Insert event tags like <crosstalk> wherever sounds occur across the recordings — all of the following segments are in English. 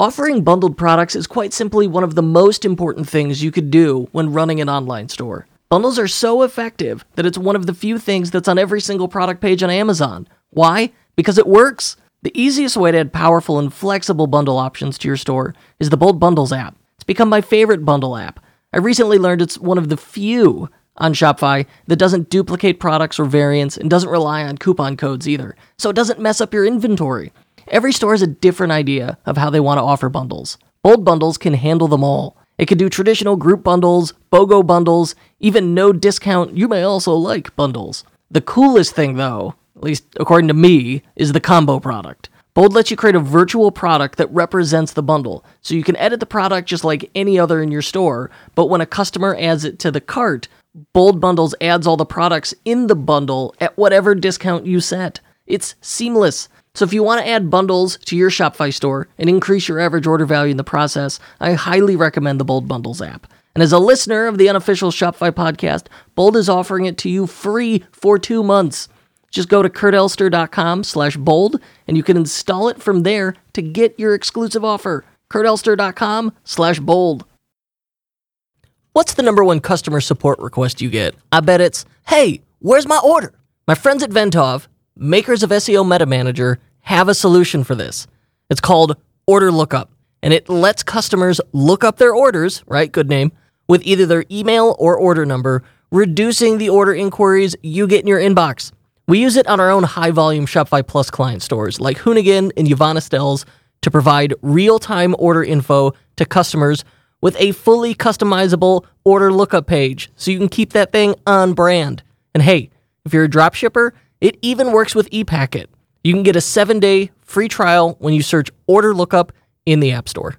Offering bundled products is quite simply one of the most important things you could do when running an online store. Bundles are so effective that it's one of the few things that's on every single product page on Amazon. Why? Because it works. The easiest way to add powerful and flexible bundle options to your store is the Bold Bundles app. It's become my favorite bundle app. I recently learned it's one of the few on Shopify that doesn't duplicate products or variants and doesn't rely on coupon codes either, so it doesn't mess up your inventory. Every store has a different idea of how they want to offer bundles. Bold Bundles can handle them all. It can do traditional group bundles, BOGO bundles, even no discount, you may also like bundles. The coolest thing, though, at least according to me, is the combo product. Bold lets you create a virtual product that represents the bundle, so you can edit the product just like any other in your store, but when a customer adds it to the cart, Bold Bundles adds all the products in the bundle at whatever discount you set. It's seamless. So if you want to add bundles to your Shopify store and increase your average order value in the process, I highly recommend the Bold Bundles app. And as a listener of the unofficial Shopify podcast, Bold is offering it to you free for two months. Just go to kurtelster.com slash bold and you can install it from there to get your exclusive offer. kurtelster.com slash bold. What's the number one customer support request you get? I bet it's, hey, where's my order? My friends at Venntov, makers of SEO Meta Manager, have a solution for this. It's called Order Lookup, and it lets customers look up their orders, right? Good name, with either their email or order number, reducing the order inquiries you get in your inbox. We use it on our own high volume Shopify Plus client stores like Hoonigan and Yvonne Stells to provide real time order info to customers with a fully customizable order lookup page so you can keep that thing on brand. And hey, if you're a drop shipper, it even works with ePacket. You can get a seven day free trial when you search order lookup in the App Store.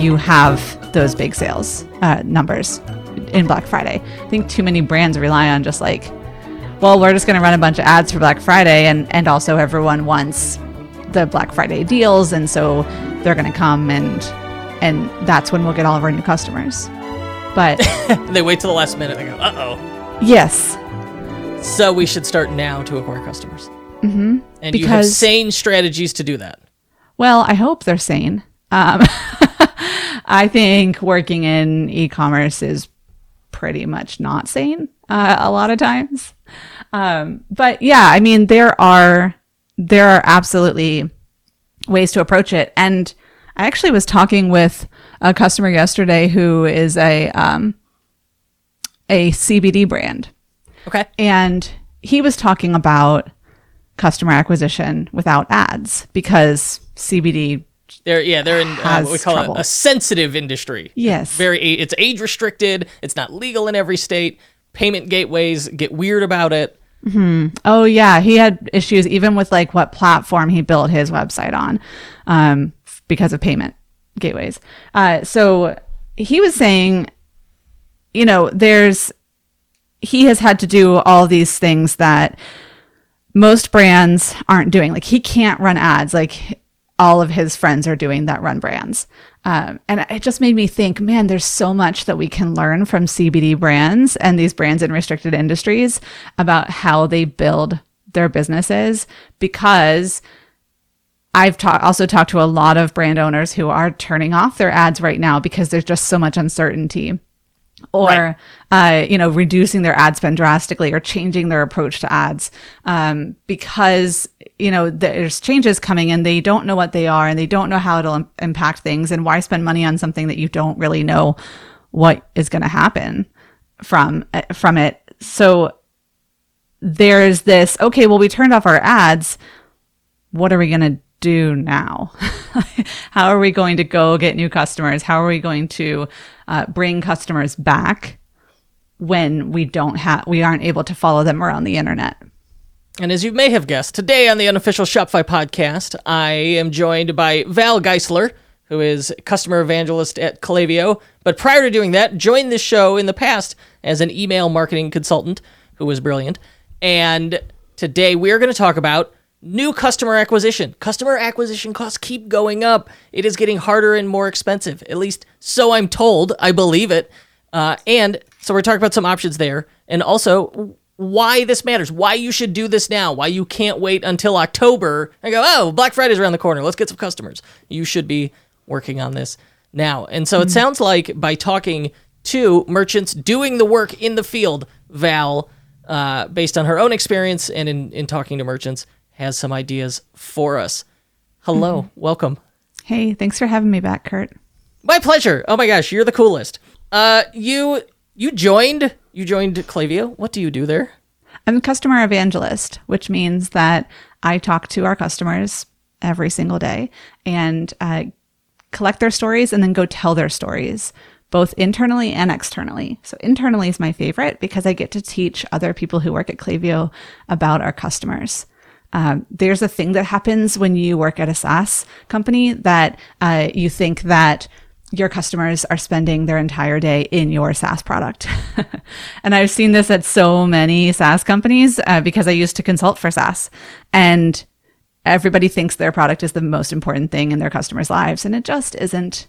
you have those big sales uh, numbers in Black Friday. I think too many brands rely on just like, well, we're just going to run a bunch of ads for Black Friday, and and also everyone wants the Black Friday deals, and so they're going to come and and that's when we'll get all of our new customers. But <laughs> they wait till the last minute. They go, uh oh. yes, So we should start now to acquire customers. mm-hmm. And you have Because- sane strategies to do that. Well, I hope they're sane. Um, <laughs> I think working in e-commerce is pretty much not sane uh, a lot of times. Um, but yeah, I mean, there are there are absolutely ways to approach it. And I actually was talking with a customer yesterday who is a um, a CBD brand, Okay. and he was talking about customer acquisition without ads because CBD They're yeah, they're in uh, what we call it a sensitive industry. Yes. Very it's age restricted, it's not legal in every state. Payment gateways get weird about it. Oh yeah, he had issues even with like what platform he built his website on, um, because of payment gateways. Uh, so he was saying, you know, there's he has had to do all these things that most brands aren't doing. Like he can't run ads like all of his friends are doing that run brands. Um, and it just made me think, man, there's so much that we can learn from CBD brands and these brands in restricted industries about how they build their businesses because I've ta- also talked to a lot of brand owners who are turning off their ads right now because there's just so much uncertainty or uh, you know reducing their ad spend drastically or changing their approach to ads. Um, because you know there's changes coming and they don't know what they are and they don't know how it'll im- impact things. And why spend money on something that you don't really know what is going to happen from uh, from it? So there's this okay well we turned off our ads. What are we going to do now? <laughs> How are we going to go get new customers? How are we going to uh, bring customers back when we don't have, we aren't able to follow them around the internet? And as you may have guessed, today on the unofficial Shopify podcast, I am joined by Val Geisler, who is customer evangelist at Klaviyo. But prior to doing that, joined this show in the past as an email marketing consultant who was brilliant. And today we are going to talk about new customer acquisition. Customer acquisition costs keep going up. It is getting harder and more expensive. At least so I'm told. I believe it. Uh, and so we're talking about some options there, and also why this matters, why you should do this now, why you can't wait until October and go, oh, Black Friday's around the corner. Let's get some customers. You should be working on this now. And so it sounds like by talking to merchants doing the work in the field, Val, uh, based on her own experience and in, in talking to merchants, has some ideas for us. Hello, welcome. Hey, thanks for having me back, Kurt. My pleasure. Oh my gosh, you're the coolest. Uh, you you joined you joined Klaviyo. What do you do there? I'm a customer evangelist, which means that I talk to our customers every single day and uh, collect their stories and then go tell their stories, both internally and externally. So, internally is my favorite because I get to teach other people who work at Klaviyo about our customers. Um, there's a thing that happens when you work at a SaaS company that uh, you think that your customers are spending their entire day in your SaaS product. <laughs> and I've seen this at so many SaaS companies uh, because I used to consult for SaaS. And everybody thinks their product is the most important thing in their customers' lives, and it just isn't.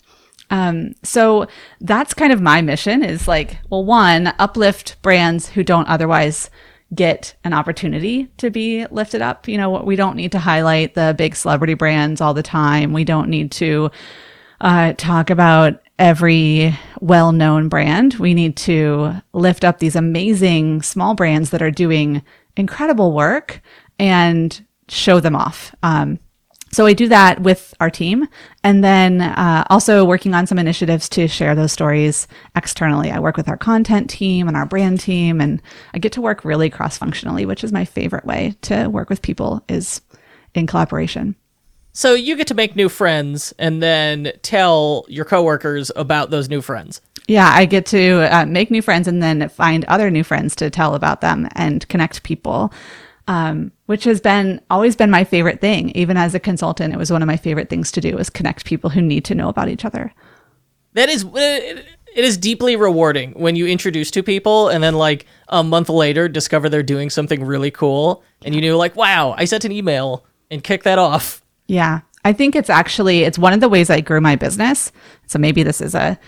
Um, so that's kind of my mission is like, well, one, uplift brands who don't otherwise get an opportunity to be lifted up. You know, what we don't need to highlight the big celebrity brands all the time. We don't need to uh, talk about every well known brand. We need to lift up these amazing small brands that are doing incredible work and show them off. Um, so I do that with our team and then uh, also working on some initiatives to share those stories externally. I work with our content team and our brand team and I get to work really cross functionally, which is my favorite way to work with people is in collaboration. So you get to make new friends and then tell your coworkers about those new friends. Yeah, I get to uh, make new friends and then find other new friends to tell about them and connect people, um, which has been always been my favorite thing. Even as a consultant, it was one of my favorite things to do is connect people who need to know about each other. That is, it is deeply rewarding when you introduce two people and then like a month later discover they're doing something really cool and you knew like, wow, I sent an email and kicked that off yeah. I think it's actually it's one of the ways I grew my business. So maybe this is a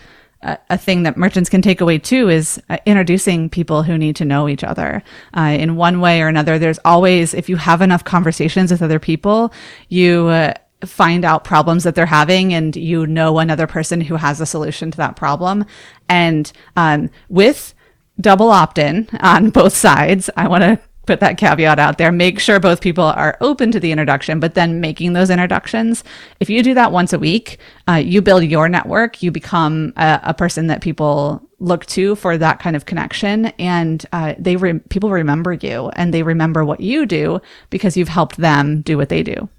a, thing that merchants can take away too is uh, introducing people who need to know each other uh, in one way or another. There's always if you have enough conversations with other people, you uh, find out problems that they're having and you know another person who has a solution to that problem. And um, with double opt in on both sides, I want to put that caveat out there. Make sure both people are open to the introduction, but then making those introductions. If you do that once a week, uh, you build your network. You become a, a, person that people look to for that kind of connection, and uh, they re- people remember you and they remember what you do because you've helped them do what they do.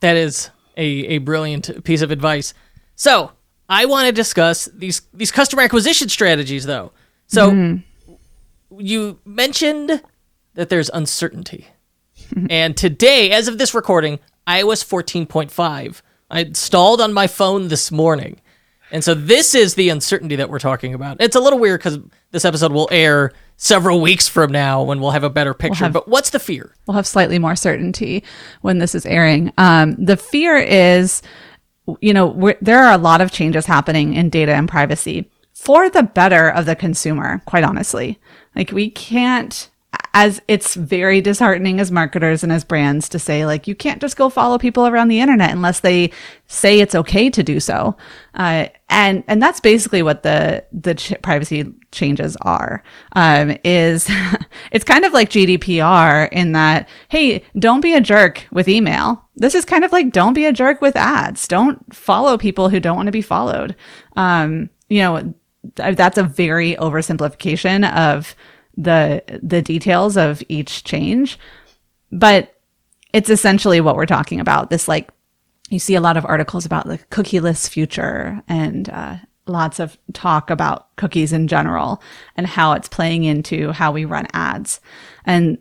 That is a, a brilliant piece of advice. So I want to discuss these these customer acquisition strategies, though. So. Mm. You mentioned that there's uncertainty. and today, as of this recording, iOS 14.5. I installed on my phone this morning. And so this is the uncertainty that we're talking about. It's a little weird because this episode will air several weeks from now when we'll have a better picture. We'll have, but what's the fear? We'll have slightly more certainty when this is airing. Um, the fear is, you know, there are a lot of changes happening in data and privacy for the better of the consumer, quite honestly. Like we can't as it's very disheartening as marketers and as brands to say like you can't just go follow people around the internet unless they say it's okay to do so. Uh, and and that's basically what the the ch- privacy changes are. Um, is <laughs> it's kind of like gdpr in that hey don't be a jerk with email. This is kind of like don't be a jerk with ads. Don't follow people who don't want to be followed. Um, you know that's a very oversimplification of the the details of each change but it's essentially what we're talking about. This like you see a lot of articles about the cookieless future and uh, lots of talk about cookies in general and how it's playing into how we run ads. And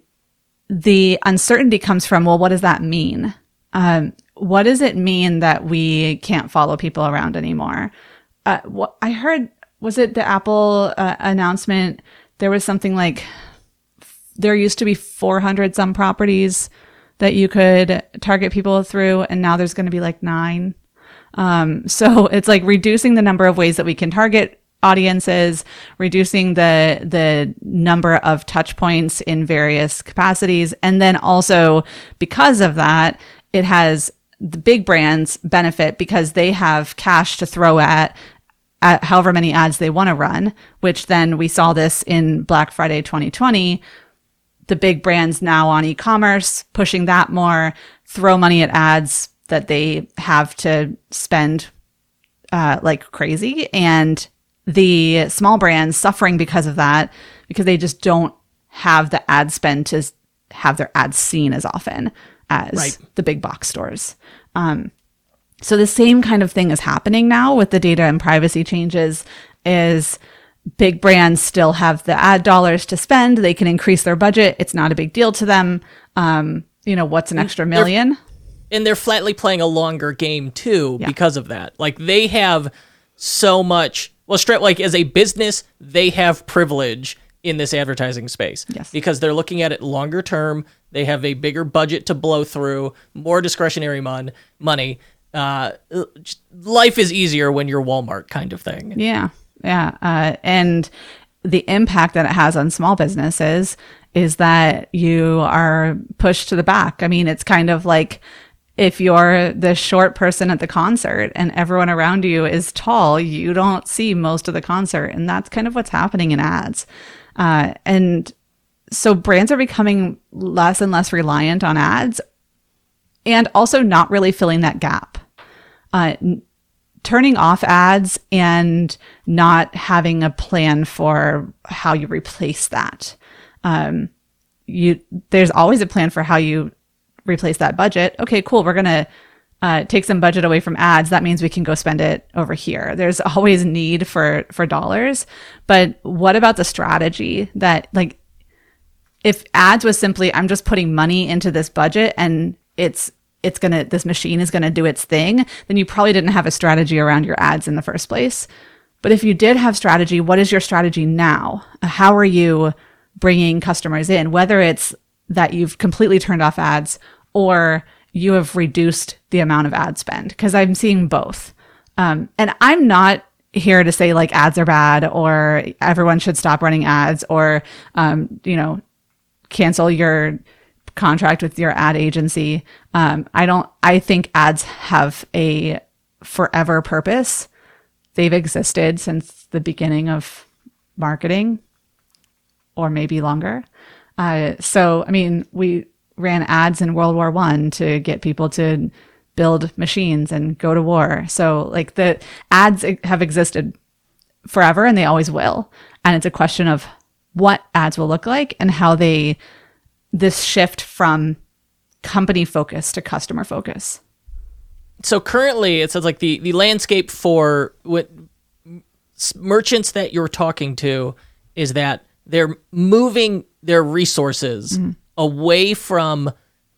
the uncertainty comes from well what does that mean? Um, what does it mean that we can't follow people around anymore? Uh, i heard was it the apple uh, announcement there was something like there used to be 400 some properties that you could target people through, and now there's going to be like nine. Um, so it's like reducing the number of ways that we can target audiences, reducing the the number of touch points in various capacities, and then also because of that, it has the big brands benefit because they have cash to throw at at however many ads they want to run, which then we saw this in Black Friday 2020. The big brands now on e-commerce pushing that more, throw money at ads that they have to spend uh, like crazy, and the small brands suffering because of that because they just don't have the ad spend to have their ads seen as often as Right. the big box stores. Um, so the same kind of thing is happening now with the data and privacy changes is big brands still have the ad dollars to spend. They can increase their budget. It's not a big deal to them. Um, you know, what's an extra million? and they're flatly playing a longer game too because of that. Like they have so much. Well, straight like as a business, they have privilege in this advertising space. Yes. Because they're looking at it longer term. They have a bigger budget to blow through, more discretionary mon- money. Uh, life is easier when you're Walmart, kind of thing. Yeah. Yeah. Uh, and the impact that it has on small businesses is that you are pushed to the back. I mean, it's kind of like if you're the short person at the concert and everyone around you is tall, you don't see most of the concert. And that's kind of what's happening in ads. Uh, and so brands are becoming less and less reliant on ads and also not really filling that gap. Uh, turning off ads and not having a plan for how you replace that. Um, you there's always a plan for how you replace that budget. Okay, cool. We're gonna uh, take some budget away from ads. That means we can go spend it over here. There's <laughs> always need for for dollars, but what about the strategy that like if ads was simply I'm just putting money into this budget and it's it's gonna this machine is gonna do its thing, then you probably didn't have a strategy around your ads in the first place. But if you did have strategy, what is your strategy now? How are you bringing customers in? Whether it's that you've completely turned off ads or you have reduced the amount of ad spend, because I'm seeing both. Um, and I'm not here to say like ads are bad or everyone should stop running ads or, um, you know, cancel your contract with your ad agency. Um, I don't, I think ads have a forever purpose. They've existed since the beginning of marketing or maybe longer. Uh, so, I mean, we ran ads in World War One to get people to build machines and go to war. So, like the ads have existed forever and they always will. And it's a question of what ads will look like and how they this shift from company focus to customer focus. so currently it says like the the landscape for what merchants that you're talking to is that they're moving their resources away from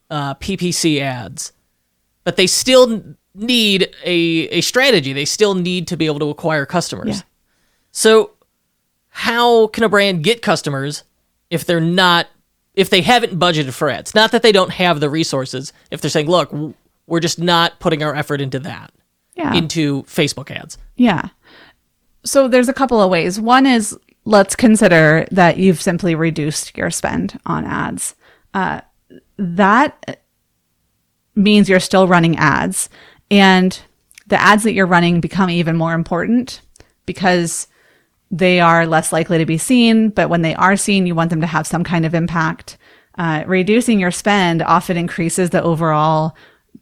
uh, PPC ads, but they still need a a strategy. They still need to be able to acquire customers. Yeah. So how can a brand get customers if they're not if they haven't budgeted for ads? Not that they don't have the resources. If they're saying, "Look, we're just not putting our effort into that." Yeah. into Facebook ads. Yeah. So there's a couple of ways. One is let's consider that you've simply reduced your spend on ads. Uh, that means you're still running ads, and the ads that you're running become even more important because they are less likely to be seen. But when they are seen, you want them to have some kind of impact. Uh, reducing your spend often increases the overall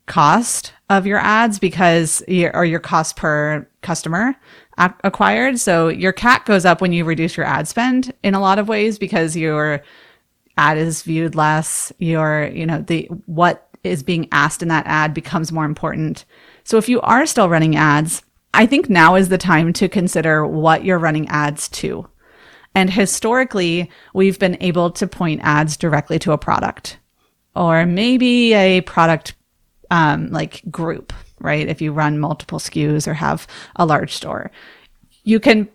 cost of your ads because or your cost per customer acquired. So your CAC goes up when you reduce your ad spend in a lot of ways because your ad is viewed less. Your, you know, the, what is being asked in that ad becomes more important. So if you are still running ads, I think now is the time to consider what you're running ads to. And historically, we've been able to point ads directly to a product or maybe a product um, like group, right? If you run multiple SKUs or have a large store, you can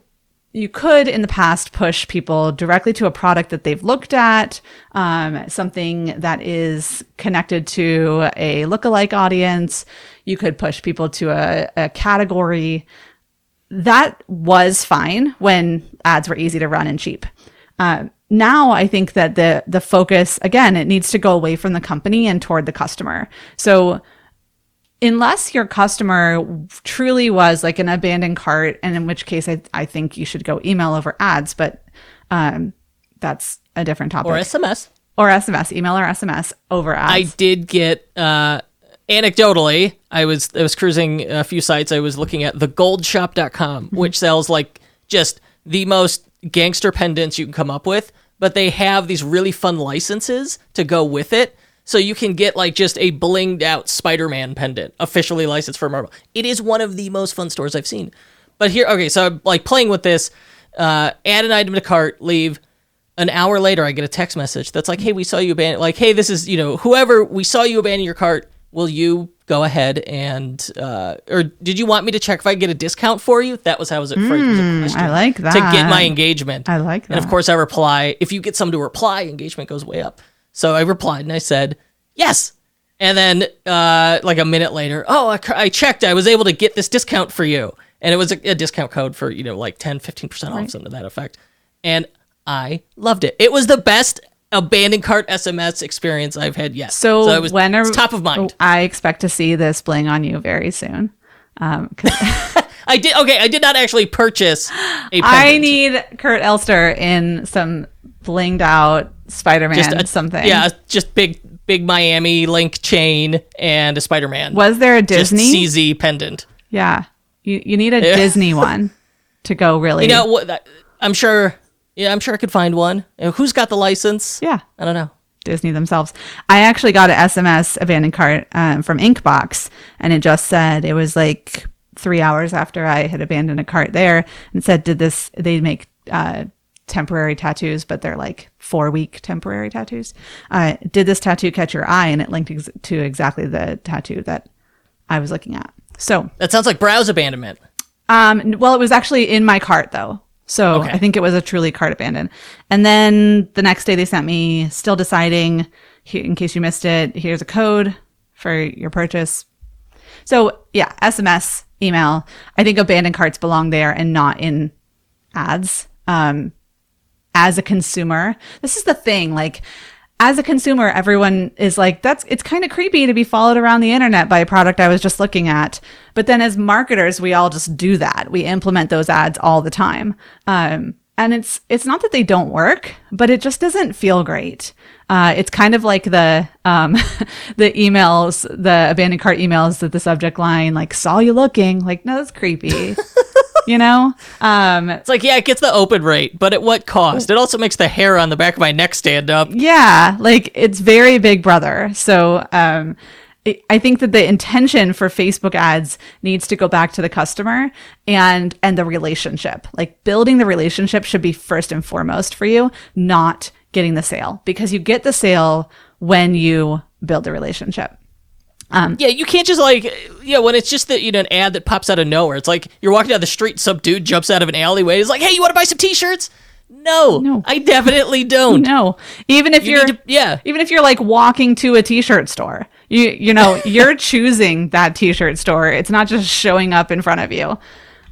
you could in the past push people directly to a product that they've looked at, um, something that is connected to a lookalike audience. You could push people to a, a category. That was fine when ads were easy to run and cheap. Uh, now I think that the the focus again it needs to go away from the company and toward the customer. So unless your customer truly was like an abandoned cart, and in which case I, I think you should go email over ads, but um, that's a different topic. Or SMS. Or SMS, email or SMS over ads. I did get uh, anecdotally, I was I was cruising a few sites. I was looking at thegoldshop.com, Mm-hmm. which sells like just the most gangster pendants you can come up with, but they have these really fun licenses to go with it. So you can get like just a blinged out Spider-Man pendant, officially licensed for Marvel. It is one of the most fun stores I've seen. But here, okay, so I'm like playing with this, uh, add an item to cart, leave. An hour later, I get a text message that's like, "Hey, we saw you abandon. Like, hey, this is you know whoever we saw you abandon your cart. Will you go ahead and uh, or did you want me to check if I get a discount for you? That was how it was it phrased. question. I like that to get my engagement. I like that. And of course, I reply. If you get someone to reply, engagement goes way up. So I replied and I said yes. And then, uh, like a minute later, oh, I, I checked. I was able to get this discount for you. And it was a, a discount code for, you know, like 10, 15% off, something to that effect. And I loved it. It was the best abandoned cart SMS experience I've had yet. so, it was when are top of mind. I expect to see this bling on you very soon. Um, <laughs> <laughs> I did, okay, I did not actually purchase. I need Kurt Elster in some blinged out Spider-Man just a, something. Yeah, just big, big Miami link chain and a Spider Man. Was there a Disney Just? CZ pendant. Yeah. You you need a Disney <laughs> one to go really. You know what? I'm sure. Yeah, I'm sure I could find one. Who's got the license? yeah. I don't know. Disney themselves. I actually got an SMS abandoned cart um, from Inkbox, and it just said it was like three hours after I had abandoned a cart there, and said, "Did this? They make uh, temporary tattoos, but they're like four week temporary tattoos. Uh, did this tattoo catch your eye?" And it linked ex- to exactly the tattoo that I was looking at. So, That sounds like browse abandonment. um, well, it was actually in my cart though. So Okay. I think it was a truly cart abandoned. And then the next day they sent me still deciding, in case you missed it, here's a code for your purchase. So yeah, SMS, email. I think abandoned carts belong there and not in ads. Um, as a consumer, this is the thing. Like, as a consumer, everyone is like, that's, it's kind of creepy to be followed around the internet by a product I was just looking at. But then as marketers, we all just do that. We implement those ads all the time. Um, and it's, it's not that they don't work, but it just doesn't feel great. Uh, it's kind of like the, um, <laughs> the emails, the abandoned cart emails that the subject line, like, saw you looking. Like, no, that's creepy. <laughs> you know? Um, It's like, yeah, it gets the open rate, but at what cost? It also makes the hair on the back of my neck stand up. yeah like it's very big brother so um I- think that the intention for Facebook ads needs to go back to the customer and and the relationship. Like building the relationship should be first and foremost for you, not getting the sale because you get the sale when you build the relationship. Yeah, you can't just like, yeah, when it's just that you know an ad that pops out of nowhere. It's like you're walking down the street, some dude jumps out of an alleyway. He's like, "Hey, you want to buy some T-shirts?" No, No. I definitely don't. No, even if You are yeah. even if you're like walking to a t-shirt store, you you know <laughs> you're choosing that t-shirt store. It's not just showing up in front of you.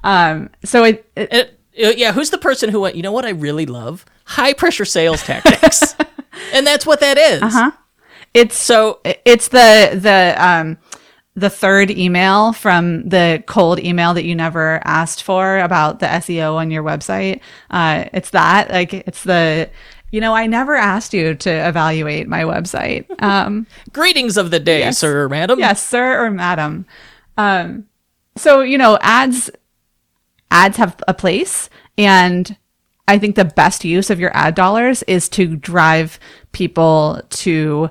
Um, so it, it Uh, uh, yeah, who's the person who went? You know what I really love? High pressure sales tactics, <laughs> and that's what that is. Uh-huh. It's So it's the the um the third email from the cold email that you never asked for about the SEO on your website. Uh, it's that like it's the you know I never asked you to evaluate my website. Um, <laughs> greetings of the day, sir or madam. yes, sir or madam. Um, so you know ads ads have a place and I think the best use of your ad dollars is to drive people to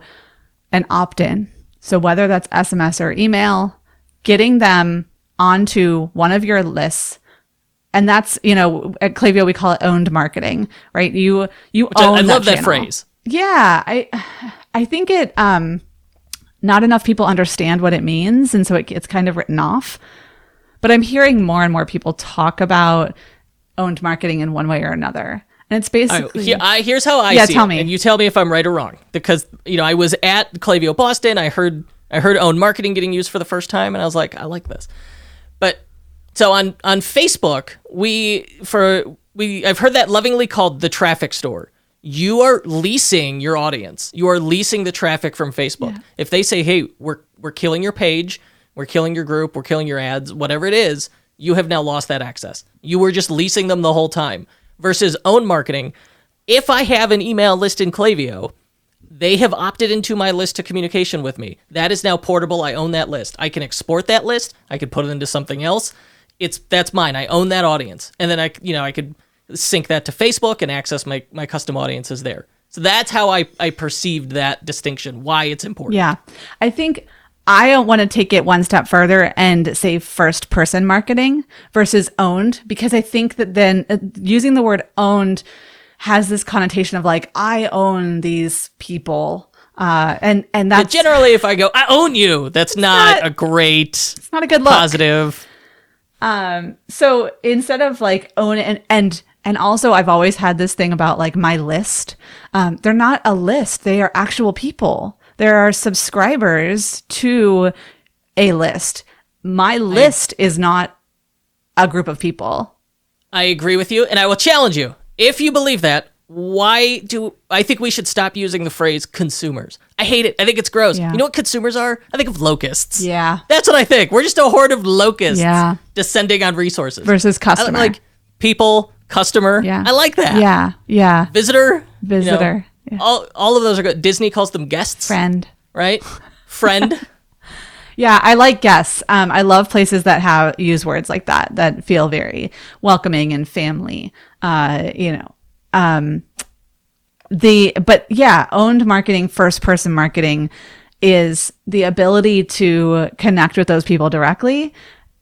an opt in. So whether that's SMS or email, getting them onto one of your lists. And that's, you know, at Klaviyo, we call it owned marketing, right? You, you I- own I love that channel. phrase. Yeah. I, I think it, um, not enough people understand what it means. And so it gets kind of written off. But I'm hearing more and more people talk about owned marketing in one way or another. And it's basically he- I- here's how I Yeah, see tell it, me. and you tell me if I'm right or wrong. Because you know, I was at Klaviyo Boston. I heard I heard own marketing getting used for the first time, and I was like, I like this. But so on on Facebook, we for we I've heard that lovingly called the traffic store. You are leasing your audience. You are leasing the traffic from Facebook. If they say, "Hey, we're we're killing your page, we're killing your group, we're killing your ads, whatever it is," you have now lost that access. You were just leasing them the whole time. Versus own marketing, if I have an email list in Klaviyo, they have opted into my list to communication with me. That is now portable. I own that list. I can export that list. I could put it into something else. It's that's mine. I own that audience, and then I you know I could sync that to Facebook and access my my custom audiences there. So that's how I I perceived that distinction. Why it's important. Yeah. I think I want to take it one step further and say first person marketing versus owned because I think that then uh, using the word owned has this connotation of like I own these people uh and and But that's generally, if I go, I own you, that's not, not- a great it's not a good look. positive. Um, so instead of like own and and and also I've always had this thing about like my list. Um, they're not a list; they are actual people. There are subscribers to a list. My list is not a group of people. I agree with you, and I will challenge you. If you believe that, why do I think we should stop using the phrase consumers? I hate it. I think it's gross. Yeah. You know what consumers are? I think of locusts. Yeah. That's what I think. We're just a horde of locusts Yeah. descending on resources. Versus I customer. like people, customer. Yeah. I like that. Yeah. Yeah. Visitor. you know, Visitor. Yeah. all, all of those are good. Disney calls them guests, Friend. right? Friend. <laughs> Yeah, I like guests. Um, I love places that have use words like that that feel very welcoming and family. Uh, you know, um, the but yeah, owned marketing, first person marketing is the ability to connect with those people directly,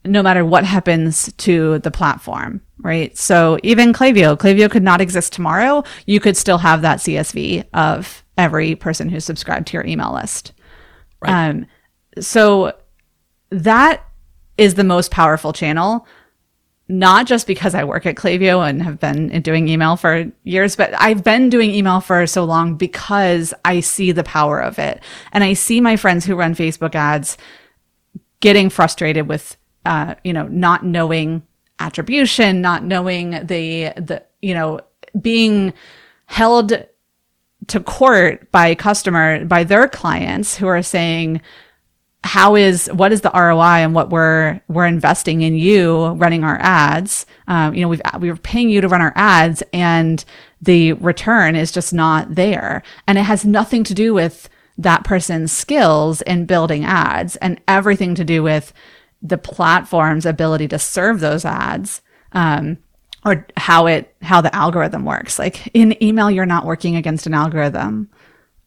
no matter what happens to the platform. Right. So even Klaviyo, Klaviyo could not exist tomorrow. You could still have that CSV of every person who's subscribed to your email list. Um, so that is the most powerful channel, not just because I work at Klaviyo and have been doing email for years, but I've been doing email for so long because I see the power of it. And I see my friends who run Facebook ads getting frustrated with, uh, you know, not knowing attribution, not knowing the, the, you know, being held to court by customer by their clients who are saying how is what is the ROI and what we're we're investing in you running our ads? Um, you know we've we were paying you to run our ads and the return is just not there. And it has nothing to do with that person's skills in building ads and everything to do with the platform's ability to serve those ads um, or how it how the algorithm works. Like in email you're not working against an algorithm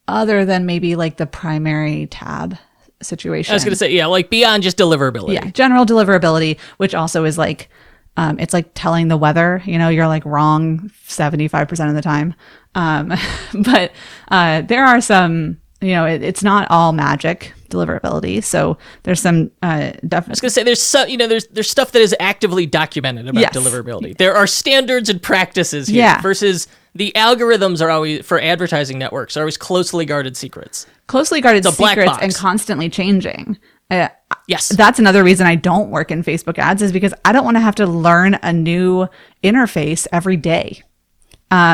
other than maybe like the primary tab situation. I was going to say, yeah, like beyond just deliverability. yeah general deliverability which also is like um, it's like telling the weather you know you're like wrong 75% of the time. Um, <laughs> but uh, there are some you know it, it's not all magic deliverability so there's some uh, I was gonna say there's so you know there's there's stuff that is actively documented about Yes. deliverability. There are standards and practices here Yeah. versus the algorithms are always for advertising networks are always closely guarded secrets. closely guarded black secrets and constantly changing uh, Yes. that's another reason I don't work in Facebook ads is because I don't want to have to learn a new interface every day.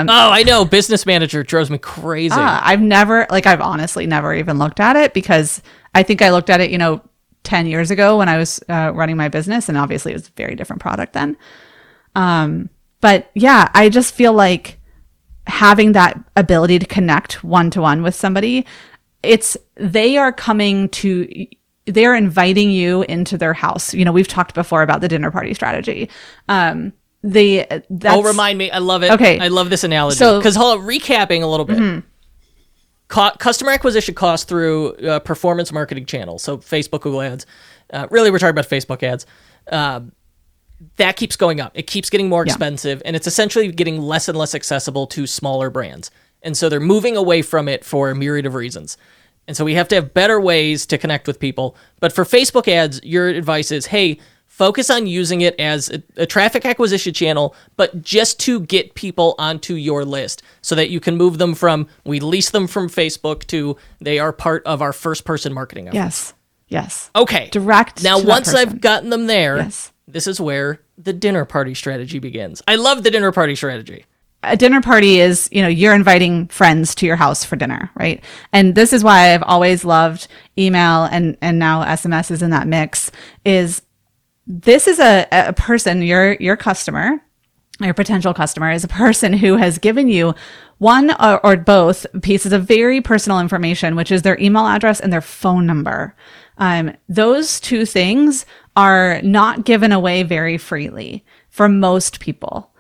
Oh, I know. Business manager drives me crazy. Ah, I've never, like, I've honestly never even looked at it because I think I looked at it, you know, 10 years ago when I was uh, running my business. And obviously it was a very different product then. Um, but yeah, I just feel like having that ability to connect one to one with somebody, it's, they are coming to, they're inviting you into their house. You know, we've talked before about the dinner party strategy. Um, they, that's, oh, remind me. I love it. Okay. I love this analogy. So- Mm-hmm. Because hold on, recapping a little bit. Co- customer acquisition costs through uh, performance marketing channels, so Facebook, Google Ads. Uh, really, we're talking about Facebook ads. Um, that keeps going up. It keeps getting more expensive, and it's essentially getting less and less accessible to smaller brands. And so they're moving away from it for a myriad of reasons. And so we have to have better ways to connect with people. But for Facebook ads, your advice is, hey, Focus on using it as a, a, traffic acquisition channel, but just to get people onto your list so that you can move them from we lease them from Facebook to they are part of our first person marketing effort. Yes. Yes. Okay. Direct. Now, once I've gotten them there, yes. this is where the dinner party strategy begins. I love the dinner party strategy a dinner party is, you know, you're inviting friends to your house for dinner, right? And this is why I've always loved email and and now SMS is in that mix is this is a, a person, your your customer, your potential customer is a person who has given you one or, or, both pieces of very personal information, which is their email address and their phone number. Um, those two things are not given away very freely for most people.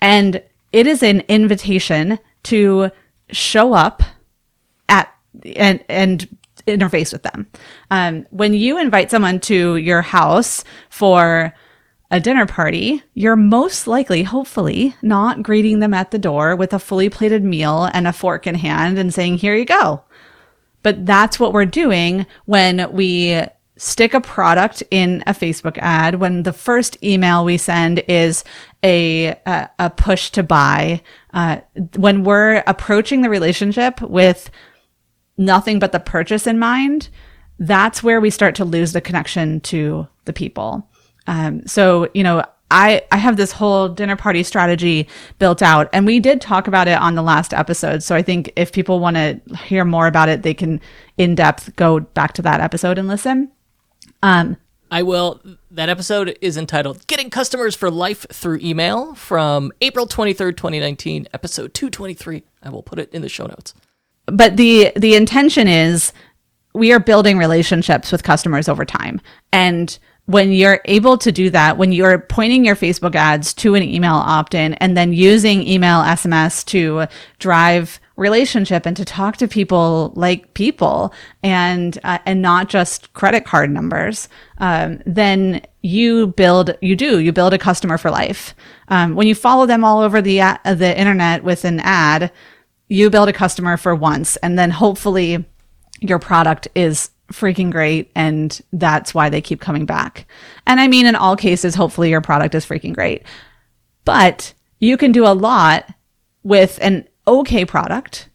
And it is an invitation to show up at and and interface with them. Um, when you invite someone to your house for a dinner party, you're most likely, hopefully, not greeting them at the door with a fully plated meal and a fork in hand and saying, Here you go. But that's what we're doing when we stick a product in a Facebook ad when the first email we send is a a, a push to buy. Uh, when we're approaching the relationship with nothing but the purchase in mind, that's where we start to lose the connection to the people. Um, so you know. I, I have this whole dinner party strategy built out and we did talk about it on the last episode. So I think if people want to hear more about it, they can in depth go back to that episode and listen. Um, I will. That episode is entitled Getting Customers for Life Through Email from April 23rd, 2019, episode 223. I will put it in the show notes. But the the intention is we are building relationships with customers over time. And when you're able to do that, when you're pointing your Facebook ads to an email opt in and then using email SMS to drive relationship and to talk to people like people and uh, and not just credit card numbers, um, then you build you do you build a customer for life. Um, when you follow them all over the uh, the internet with an ad, you build a customer for once, and then hopefully your product is freaking great and that's why they keep coming back. And I mean in all cases hopefully your product is freaking great. But you can do a lot with an okay product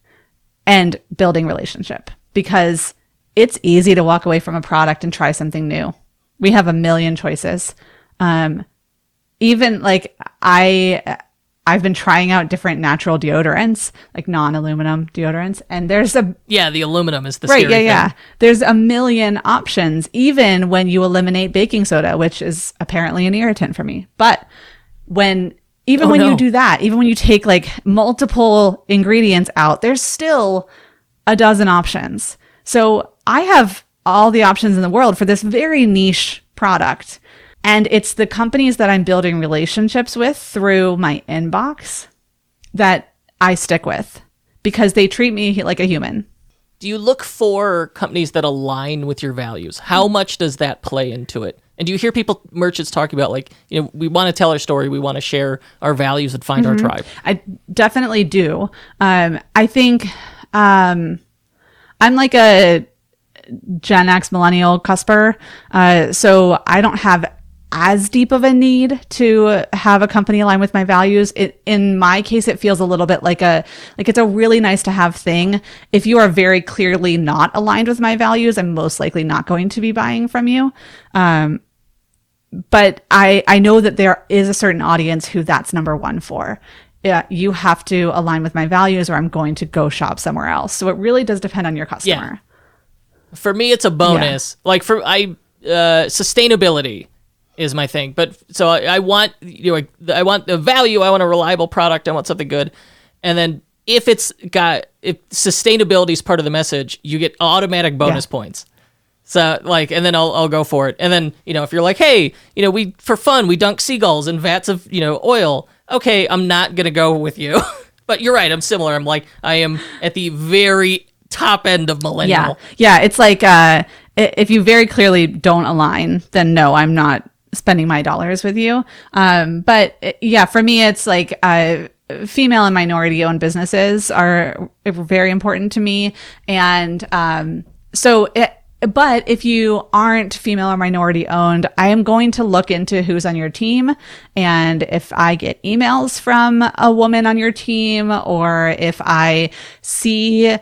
and building relationship because it's easy to walk away from a product and try something new. We have a million choices. Um, even like I, I've been trying out different natural deodorants, like non-aluminum deodorants, and there's a yeah, the aluminum is the right, yeah, thing. yeah. There's a million options, even when you eliminate baking soda, which is apparently an irritant for me. But when even oh, when no. you do that, even when you take like multiple ingredients out, there's still a dozen options. So I have all the options in the world for this very niche product. And it's the companies that I'm building relationships with through my inbox that I stick with because they treat me like a human. Do you look for companies that align with your values? How much does that play into it? And do you hear people, merchants, talking about like, you know, we want to tell our story, we want to share our values and find mm-hmm. our tribe? I definitely do. Um, I think um, I'm like a Gen X millennial cusper, uh, so I don't have as deep of a need to have a company align with my values. It, in my case, it feels a little bit like a, like it's a really nice to have thing. If you are very clearly not aligned with my values, I'm most likely not going to be buying from you. Um, but I, I know that there is a certain audience who that's number one for. Yeah, you have to align with my values or I'm going to go shop somewhere else. So it really does depend on your customer. Yeah. For me, it's a bonus. Yeah. Like for I, uh, sustainability is my thing. But so I, I want you know I want the value. I want a reliable product. I want something good, and then if it's got if sustainability is part of the message, you get automatic bonus yeah. points. So like, and then I'll I'll go for it. And then you know if you're like, hey, you know we for fun we dunk seagulls in vats of you know oil. Okay, I'm not gonna go with you. <laughs> but you're right. I'm similar. I'm like I am at the very top end of millennial. Yeah, yeah. It's like uh, if you very clearly don't align, then no, I'm not spending my dollars with you. Um, but yeah, for me, it's like, uh, female and minority owned businesses are very important to me. And, um, so it, but if you aren't female or minority owned, I am going to look into who's on your team. And if I get emails from a woman on your team, or if I see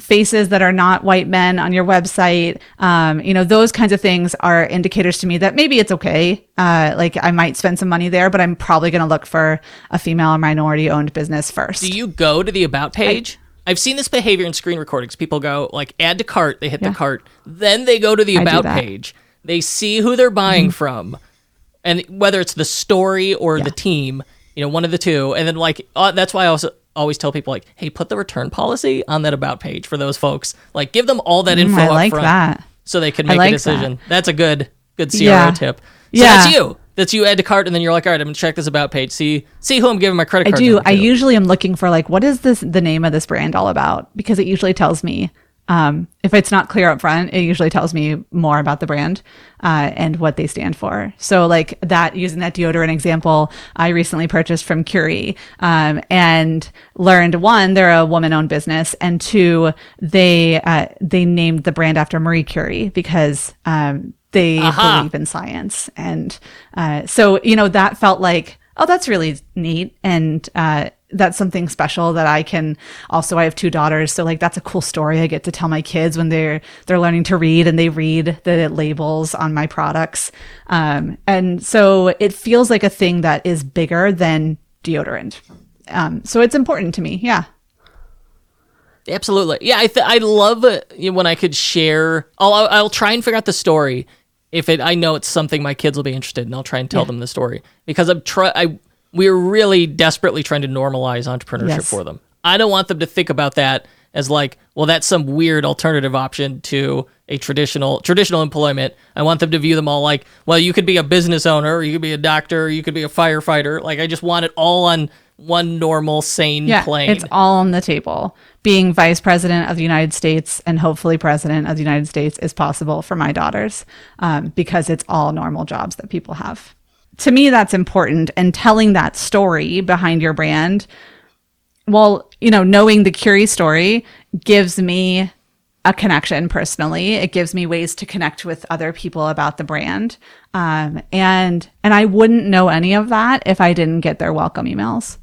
faces that are not white men on your website, um, you know, those kinds of things are indicators to me that maybe it's okay. Uh, like I might spend some money there, but I'm probably going to look for a female or minority owned business first. Do you go to the about page? I, have seen this behavior in screen recordings. People go like add to cart, they hit yeah. the cart, then they go to the about page. They see who they're buying mm-hmm. from, and whether it's the story or yeah. the team, you know, one of the two. And then like uh, that's why I also always tell people like, hey, put the return policy on that about page for those folks. Like, give them all that info mm, I like front that. so they can make like a decision. That. That's a good good CRO yeah. tip. So yeah. that's you. That's you add to cart, and then you're like, all right, I'm gonna check this about page. See see who I'm giving my credit card. I do. I usually am looking for like, what is this the name of this brand all about? Because it usually tells me um, if it's not clear up front, it usually tells me more about the brand uh, and what they stand for. So, like that, using that deodorant example, I recently purchased from Curie um, and learned one, they're a woman-owned business, and two, they uh, they named the brand after Marie Curie because um, they Aha. believe in science, and uh, so you know that felt like oh, that's really neat and uh, that's something special that I can also I have two daughters so like that's a cool story I get to tell my kids when they're they're learning to read and they read the labels on my products. Um, and so it feels like a thing that is bigger than deodorant. Um, so it's important to me yeah. Absolutely. Yeah I th- I love it when I could share I'll I'll try and figure out the story if it I know it's something my kids will be interested in I'll try and tell yeah. them the story. Because I'm try I we're really desperately trying to normalize entrepreneurship yes. for them. I don't want them to think about that as like, well, that's some weird alternative option to a traditional traditional employment. I want them to view them all like, well, you could be a business owner, you could be a doctor, or you could be a firefighter. Like I just want it all on one normal, sane yeah, plane. It's all on the table. Being vice president of the United States and hopefully president of the United States is possible for my daughters um, because it's all normal jobs that people have to me, that's important. And telling that story behind your brand, well, you know, knowing the Curie story gives me a connection personally. It gives me ways to connect with other people about the brand. Um, and, and I wouldn't know any of that if I didn't get their welcome emails.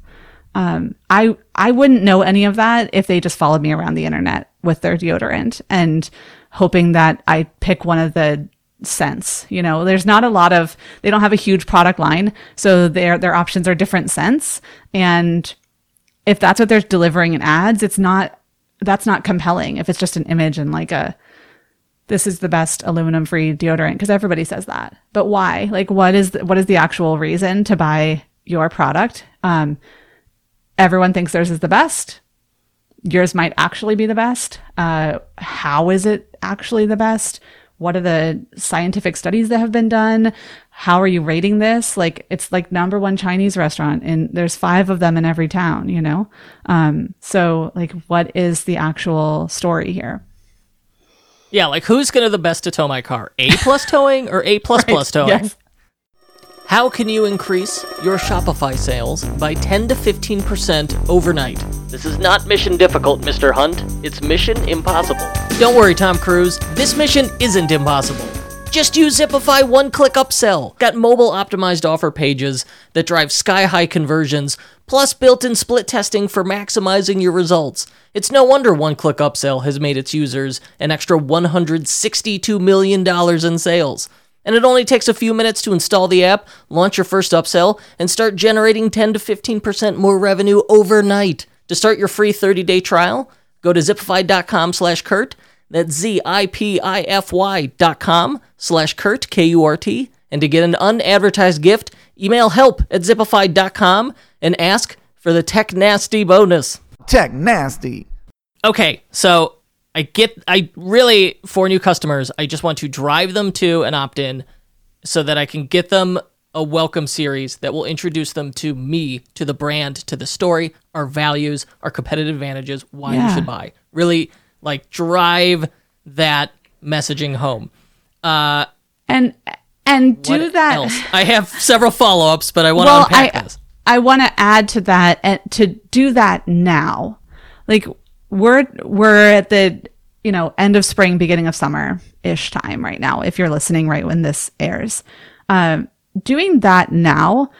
Um, I, I wouldn't know any of that if they just followed me around the internet with their deodorant and hoping that I pick one of the scents. You know, there's not a lot of they don't have a huge product line, so their their options are different scents. And if that's what they're delivering in ads, it's not that's not compelling. If it's just an image and like a this is the best aluminum free deodorant because everybody says that. But why? Like what is the, what is the actual reason to buy your product? Um, everyone thinks theirs is the best. Yours might actually be the best. Uh, how is it actually the best? What are the scientific studies that have been done? How are you rating this? Like it's like number one chinese restaurant and there's five of them in every town you know? Um so like what is the actual story here? Yeah like who's gonna the best to tow my car? A plus towing or a plus <laughs> right. towing? yes. How can you increase your Shopify sales by 10 to 15% overnight? This is not mission difficult, Mr. Hunt. It's mission impossible. Don't worry, Tom Cruise. This mission isn't impossible. Just use Zipify one click upsell. Got mobile optimized offer pages that drive sky high conversions, plus built in split testing for maximizing your results. It's no wonder one click upsell has made its users an extra $162 million in sales. And it only takes a few minutes to install the app, launch your first upsell, and start generating 10 to 15% more revenue overnight. To start your free 30-day trial, go to zipify.com slash Kurt. That's Z-I-P-I-F-Y dot com slash Kurt, K-U-R-T. And to get an unadvertised gift, email help at zipify.com and ask for the Tech Nasty bonus. Tech Nasty. Okay, so I get I really for new customers, I just want to drive them to an opt-in so that I can get them a welcome series that will introduce them to me, to the brand, to the story, our values, our competitive advantages, why yeah. you should buy. Really like drive that messaging home. Uh and and do that else? I have several follow-ups, but I want well, to unpack I, this. I want to add to that and to do that now. Like we're we're at the you know end of spring beginning of summer ish time right now, if you're listening right when this airs. Um, doing that now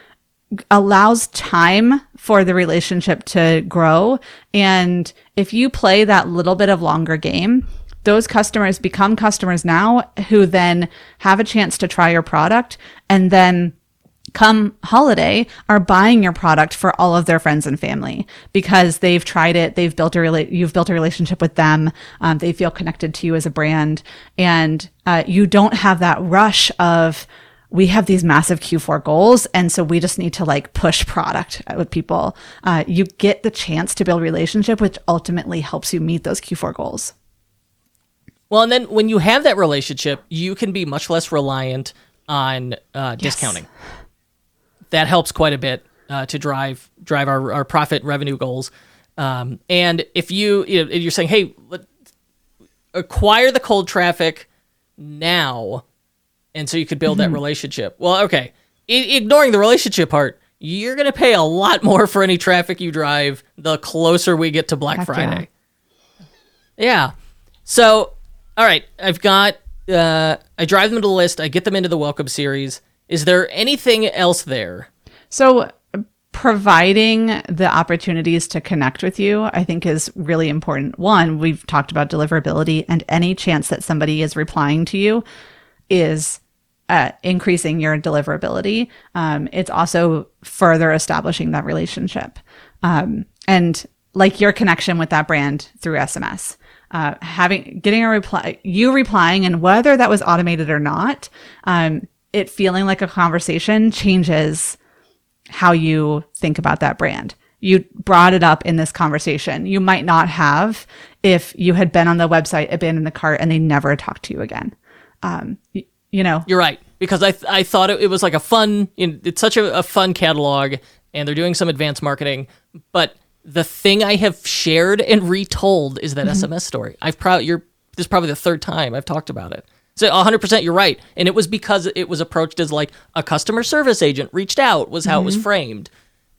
allows time for the relationship to grow. And if you play that little bit of longer game, those customers become customers now who then have a chance to try your product and then come holiday are buying your product for all of their friends and family because they've tried it. They've built a rela- you've built a relationship with them. Um, they feel connected to you as a brand. And uh, you don't have that rush of we have these massive q4 goals. And so we just need to like push product with people. Uh, you get the chance to build relationship which ultimately helps you meet those q4 goals. Well, and then when you have that relationship, you can be much less reliant on uh, discounting. That helps quite a bit uh, to drive drive our, our profit revenue goals. Um, and if you, you know, if you're saying, hey, let, acquire the cold traffic now, and so you could build that relationship. Well, okay, I- ignoring the relationship part, you're going to pay a lot more for any traffic you drive the closer we get to Black Heck yeah. Friday. Yeah. So, all right, I've got. Uh, I drive them to the list. I get them into the welcome series. Is there anything else there? So providing the opportunities to connect with you, I think is really important. One, we've talked about deliverability and any chance that somebody is replying to you is uh, increasing your deliverability. Um, it's also further establishing that relationship. Um, and like your connection with that brand through SMS. Uh, having getting a reply, you replying, and whether that was automated or not, um, it feeling like a conversation changes how you think about that brand. You brought it up in this conversation. You might not have if you had been on the website, abandoned the cart, and they never talked to you again. Um, y- you know, You're right because I th- I thought it, it was like a fun. You know, it's such a, a fun catalog, and they're doing some advanced marketing. But the thing I have shared and retold is that SMS story. I've probably you're this is probably the third time I've talked about it. So 100 percent you're right, and it was because it was approached as like a customer service agent reached out was how it was framed,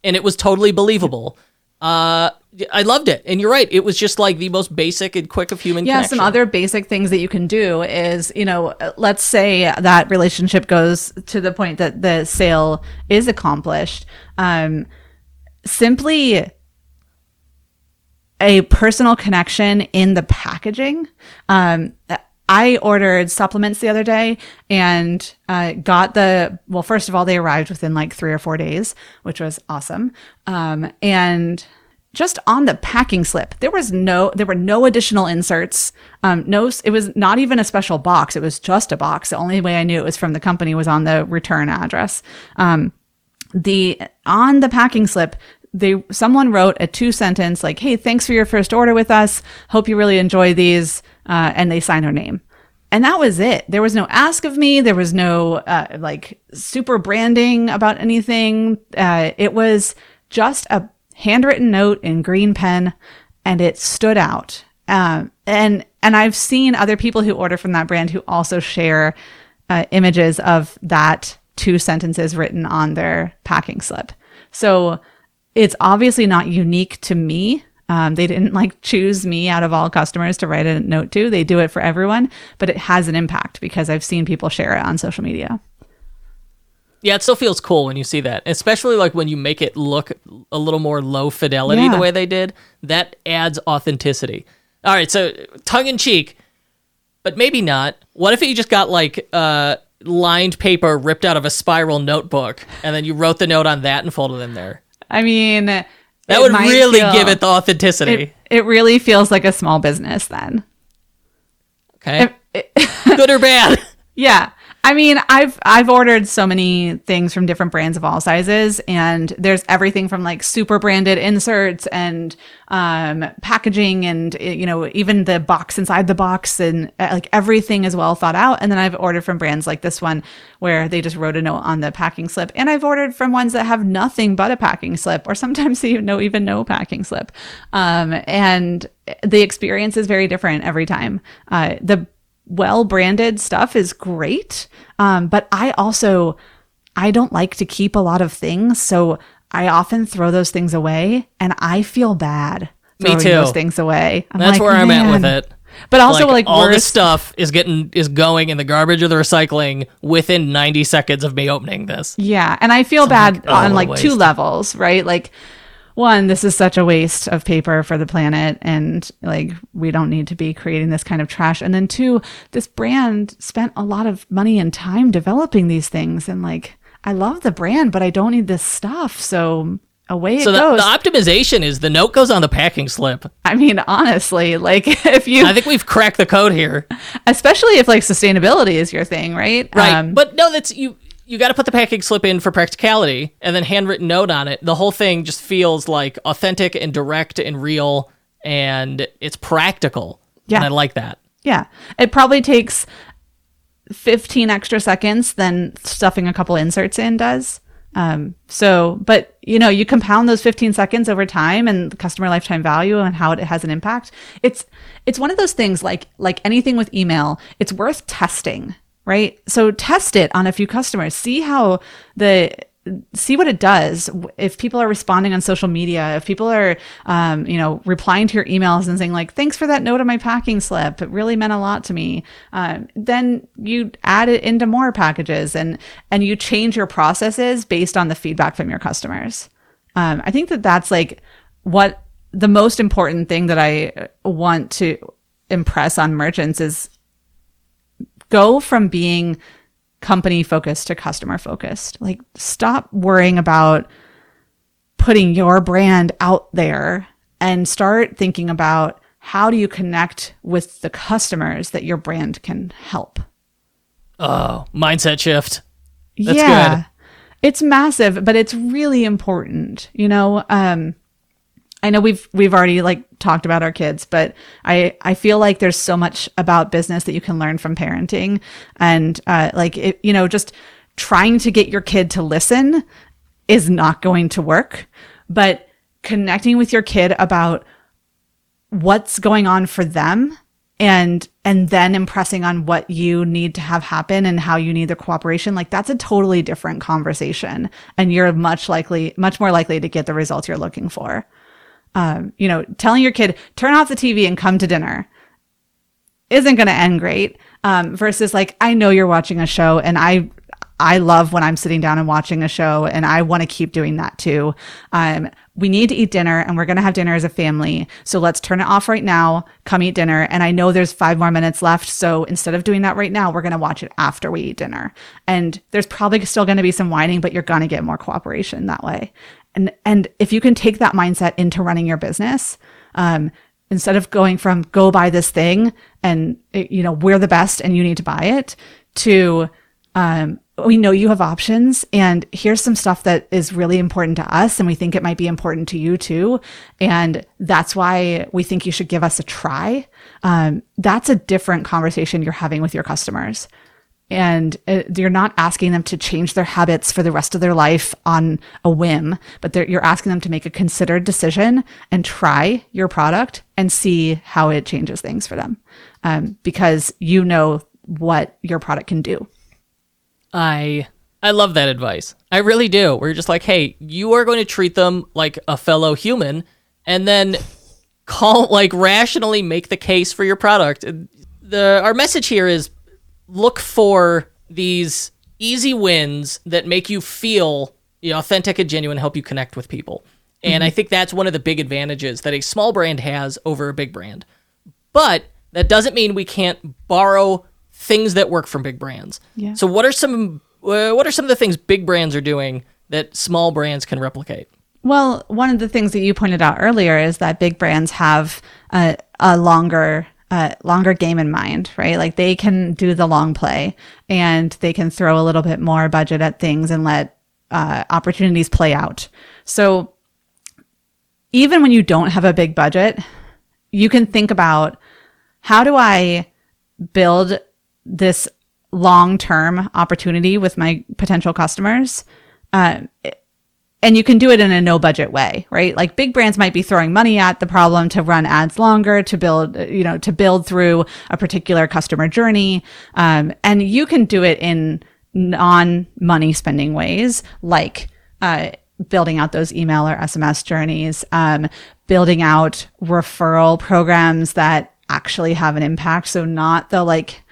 and it was totally believable. Uh, I loved it, and you're right. It was just like the most basic and quick of human. Yeah, connection. some other basic things that you can do is, you know, let's say that relationship goes to the point that the sale is accomplished. Um, simply a personal connection in the packaging. Um, I ordered supplements the other day and uh, got the well. First of all, they arrived within like three or four days, which was awesome. Um, and just on the packing slip, there was no, there were no additional inserts. Um, no, it was not even a special box. It was just a box. The only way I knew it was from the company was on the return address. Um, the on the packing slip they someone wrote a two sentence like hey thanks for your first order with us hope you really enjoy these uh, and they sign their name and that was it there was no ask of me there was no uh, like super branding about anything uh, it was just a handwritten note in green pen and it stood out um, and and i've seen other people who order from that brand who also share uh, images of that two sentences written on their packing slip. So it's obviously not unique to me. Um, they didn't like choose me out of all customers to write a note to. They do it for everyone, but it has an impact because I've seen people share it on social media. Yeah, it still feels cool when you see that, especially like when you make it look a little more low fidelity Yeah. the way they did. That adds authenticity. All right, so tongue in cheek, but maybe not. What if you just got like uh, lined paper ripped out of a spiral notebook, and then you wrote the note on that and folded it in there? I mean, that would really give it the authenticity. It, it really feels like a small business then. okay, good or bad? <laughs> Yeah. I mean, I've I've ordered so many things from different brands of all sizes, and there's everything from like super branded inserts and um, packaging, and eh, you know even the box inside the box, and uh, like everything is well thought out. And then I've ordered from brands like this one where they just wrote a note on the packing slip, and I've ordered from ones that have nothing but a packing slip, or sometimes <laughs> you know even no packing slip, um, and the experience is very different every time. Uh, the well branded stuff is great. Um, but I also, I don't like to keep a lot of things. So I often throw those things away and I feel bad Me throwing too. those things away. I'm That's like, where I'm at with it. But also, like, all this stuff is getting is going in the garbage or the recycling within 90 seconds of me opening this. Yeah, and I feel bad like, oh, on like two levels, right? Like one, this is such a waste of paper for the planet and like we don't need to be creating this kind of trash. And then two, this brand spent a lot of money and time developing these things and like I love the brand, but I don't need this stuff. So away it goes. So the, goes. the optimization is the note goes on the packing slip. I mean, honestly, like <laughs> if you I think we've cracked the code here. especially if like sustainability is your thing, right? Right. Um, but no, that's you you got to put the packing slip in for practicality and then handwritten note on it. The whole thing just feels like authentic and direct and real and it's practical. Yeah. And I like that. Yeah. It probably takes 15 extra seconds than stuffing a couple inserts in does. Um, so, but you know, you compound those 15 seconds over time and the customer lifetime value and how it has an impact. It's, it's one of those things like, like anything with email, it's worth testing, right? So test it on a few customers, see how the, see what it does. If people are responding on social media if people are um, you know replying to your emails and saying like thanks for that note on my packing slip. It really meant a lot to me um, then you add it into more packages and and you change your processes based on the feedback from your customers. Um, i think that that's like what the most important thing that i want to impress on merchants is go from being company focused to customer focused. Like, stop worrying about putting your brand out there and start thinking about how do you connect with the customers that your brand can help. Oh, mindset shift. That's yeah. good. It's massive, but it's really important. You know, um, I know we've we've already like talked about our kids, but I I feel like there's so much about business that you can learn from parenting, and uh, like it, you know, just trying to get your kid to listen is not going to work, but connecting with your kid about what's going on for them and and then impressing on what you need to have happen and how you need the cooperation like that's a totally different conversation. And you're much likely much more likely to get the results you're looking for um, you know telling your kid turn off the tv and come to dinner isn't going to end great. Um, versus like i know you're watching a show and i i love when i'm sitting down and watching a show and i want to keep doing that too. Um, we need to eat dinner and we're going to have dinner as a family. So let's turn it off right now come eat dinner. And i know there's five more minutes left so instead of doing that right now we're going to watch it after we eat dinner. And there's probably still going to be some whining but you're going to get more cooperation that way and and if you can take that mindset into running your business um, instead of going from go buy this thing and you know we're the best and you need to buy it to um, we know you have options and here's some stuff that is really important to us and we think it might be important to you too. And that's why we think you should give us a try. Um, that's a different conversation you're having with your customers and uh, you're not asking them to change their habits for the rest of their life on a whim, but you're asking them to make a considered decision and try your product and see how it changes things for them, um, because you know what your product can do. I I love that advice. I really do. We're just like, hey, you are going to treat them like a fellow human, and then call like rationally make the case for your product. The our message here is look for these easy wins that make you feel you know, authentic and genuine, help you connect with people. And I think that's one of the big advantages that a small brand has over a big brand. But that doesn't mean we can't borrow things that work from big brands. Yeah. So what are some uh, what are some of the things big brands are doing that small brands can replicate? Well, one of the things that you pointed out earlier is that big brands have a, a longer uh, longer game in mind, right? Like they can do the long play and they can throw a little bit more budget at things and let uh, opportunities play out. So even when you don't have a big budget, you can think about how do I build this long term opportunity with my potential customers? Uh, and you can do it in a no budget way, right? Like big brands might be throwing money at the problem to run ads longer, to build, you know, to build through a particular customer journey. Um, and you can do it in non money spending ways, like, uh, building out those email or SMS journeys, um, building out referral programs that actually have an impact. So not the like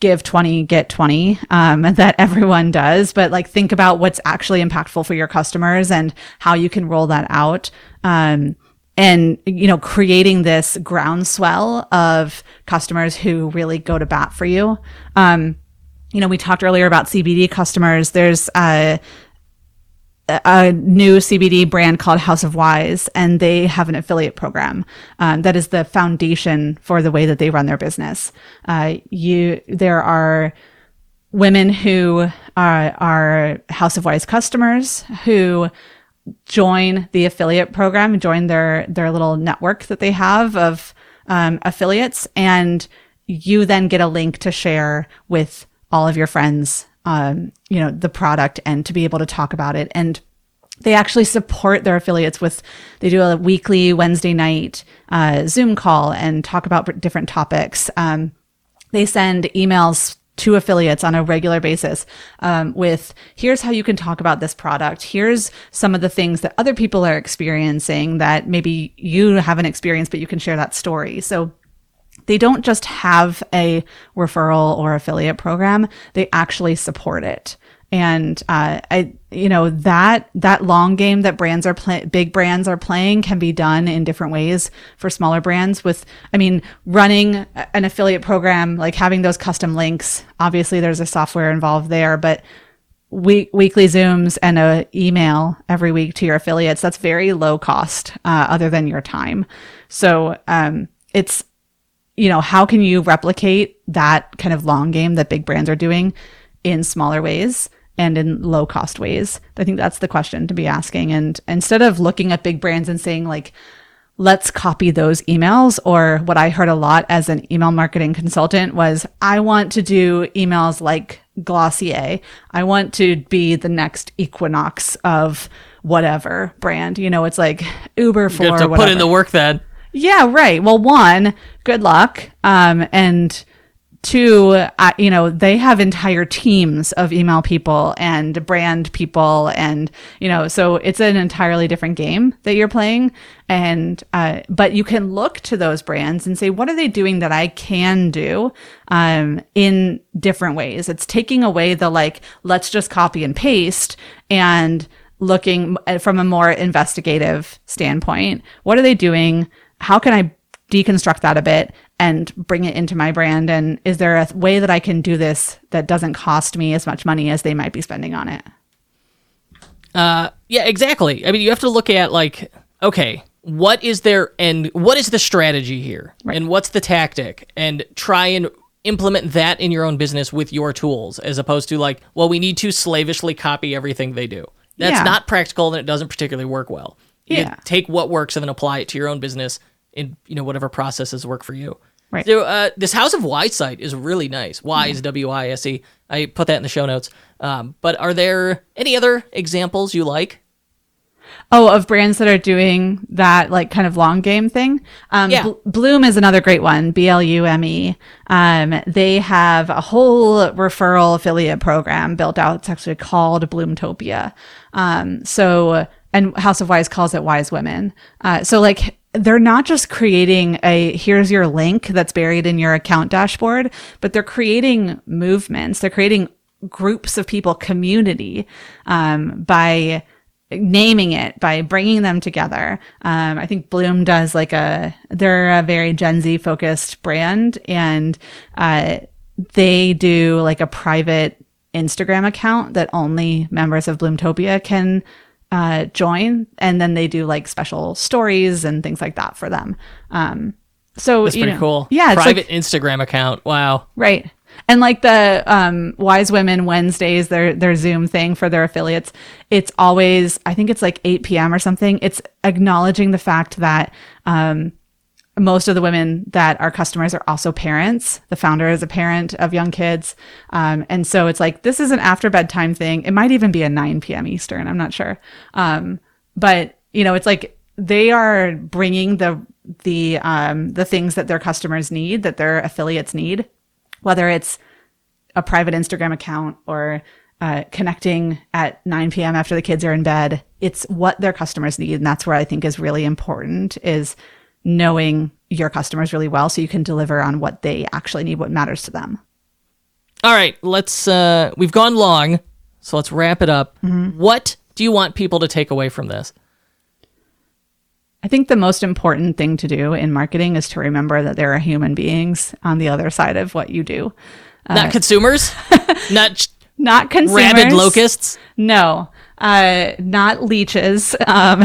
give 20 get 20 um, <laughs> that everyone does. But like think about what's actually impactful for your customers and how you can roll that out. Um, and you know creating this groundswell of customers who really go to bat for you. Um, you know we talked earlier about cbd customers. There's uh, a new CBD brand called House of Wise, and they have an affiliate program um, that is the foundation for the way that they run their business. Uh, you, there are women who are, are House of Wise customers who join the affiliate program, join their their little network that they have of um, affiliates, and you then get a link to share with all of your friends um, you know, the product and to be able to talk about it. And they actually support their affiliates with, they do a weekly Wednesday night uh, Zoom call and talk about different topics. Um, they send emails to affiliates on a regular basis um, with here's how you can talk about this product here's some of the things that other people are experiencing that maybe you haven't experienced but you can share that story so they don't just have a referral or affiliate program, they actually support it. And uh, I, you know, that that long game that brands are playing, big brands are playing, can be done in different ways for smaller brands. With, I mean, running an affiliate program, like having those custom links. Obviously, there's a software involved there, but week, weekly Zooms and a email every week to your affiliates. That's very low cost, uh, other than your time. So um, it's you know, how can you replicate that kind of long game that big brands are doing in smaller ways and in low cost ways? I think that's the question to be asking. And instead of looking at big brands and saying like, let's copy those emails or what I heard a lot as an email marketing consultant was I want to do emails like Glossier. I want to be the next Equinox of whatever brand. You know, it's like Uber for you have to whatever. put in the work then. Yeah, right. Well, one, good luck. Um, and two, uh, you know, they have entire teams of email people and brand people. And, you know, so it's an entirely different game that you're playing. And, uh, but you can look to those brands and say, what are they doing that I can do, um, in different ways? It's taking away the like, let's just copy and paste and looking from a more investigative standpoint. What are they doing? how can I deconstruct that a bit and bring it into my brand? And is there a way that I can do this that doesn't cost me as much money as they might be spending on it? Uh, yeah, exactly. I mean, you have to look at like, okay, what is there and what is the strategy here, right. and what's the tactic, and try and implement that in your own business with your tools, as opposed to like, well, we need to slavishly copy everything they do. That's yeah. not practical, and it doesn't particularly work well. You yeah. take what works and then apply it to your own business in you know whatever processes work for you. Right. So uh, this House of Wise site is really nice. Wise W I S E. I put that in the show notes. Um, but are there any other examples you like? Oh, of brands that are doing that like kind of long game thing. Um, yeah. Bl- Blume is another great one. B L U M E. Um, they have a whole referral affiliate program built out. It's actually called Bloomtopia. Um, so and House of Wise calls it Wise Women. Uh, so like they're not just creating a here's your link that's buried in your account dashboard, but they're creating movements. They're creating groups of people, community, um, by naming it, by bringing them together. Um, I think Blume does like a, they're a very Gen Z focused brand and, uh, they do like a private Instagram account that only members of Bloomtopia can uh, join, and then they do like special stories and things like that for them. Um, so that's pretty know, cool. Yeah, private like, Instagram account. Wow. Right. And like the um, Wise Women Wednesdays, their their Zoom thing for their affiliates, it's always I think it's like 8 p.m. or something. It's acknowledging the fact that um, most of the women that are customers are also parents. The founder is a parent of young kids. Um, and so it's like, this is an after bedtime thing. It might even be a 9 p.m. Eastern. I'm not sure. Um, but you know, it's like they are bringing the, the, um, the things that their customers need, that their affiliates need, whether it's a private Instagram account or, uh, connecting at 9 p.m. after the kids are in bed. It's what their customers need. And that's where I think is really important is knowing your customers really well so you can deliver on what they actually need, what matters to them. All right, let's uh we've gone long, so let's wrap it up. What do you want people to take away from this? I think the most important thing to do in marketing is to remember that there are human beings on the other side of what you do. Not consumers, <laughs> not Not consumers. rabid locusts. No, uh, not leeches. Um,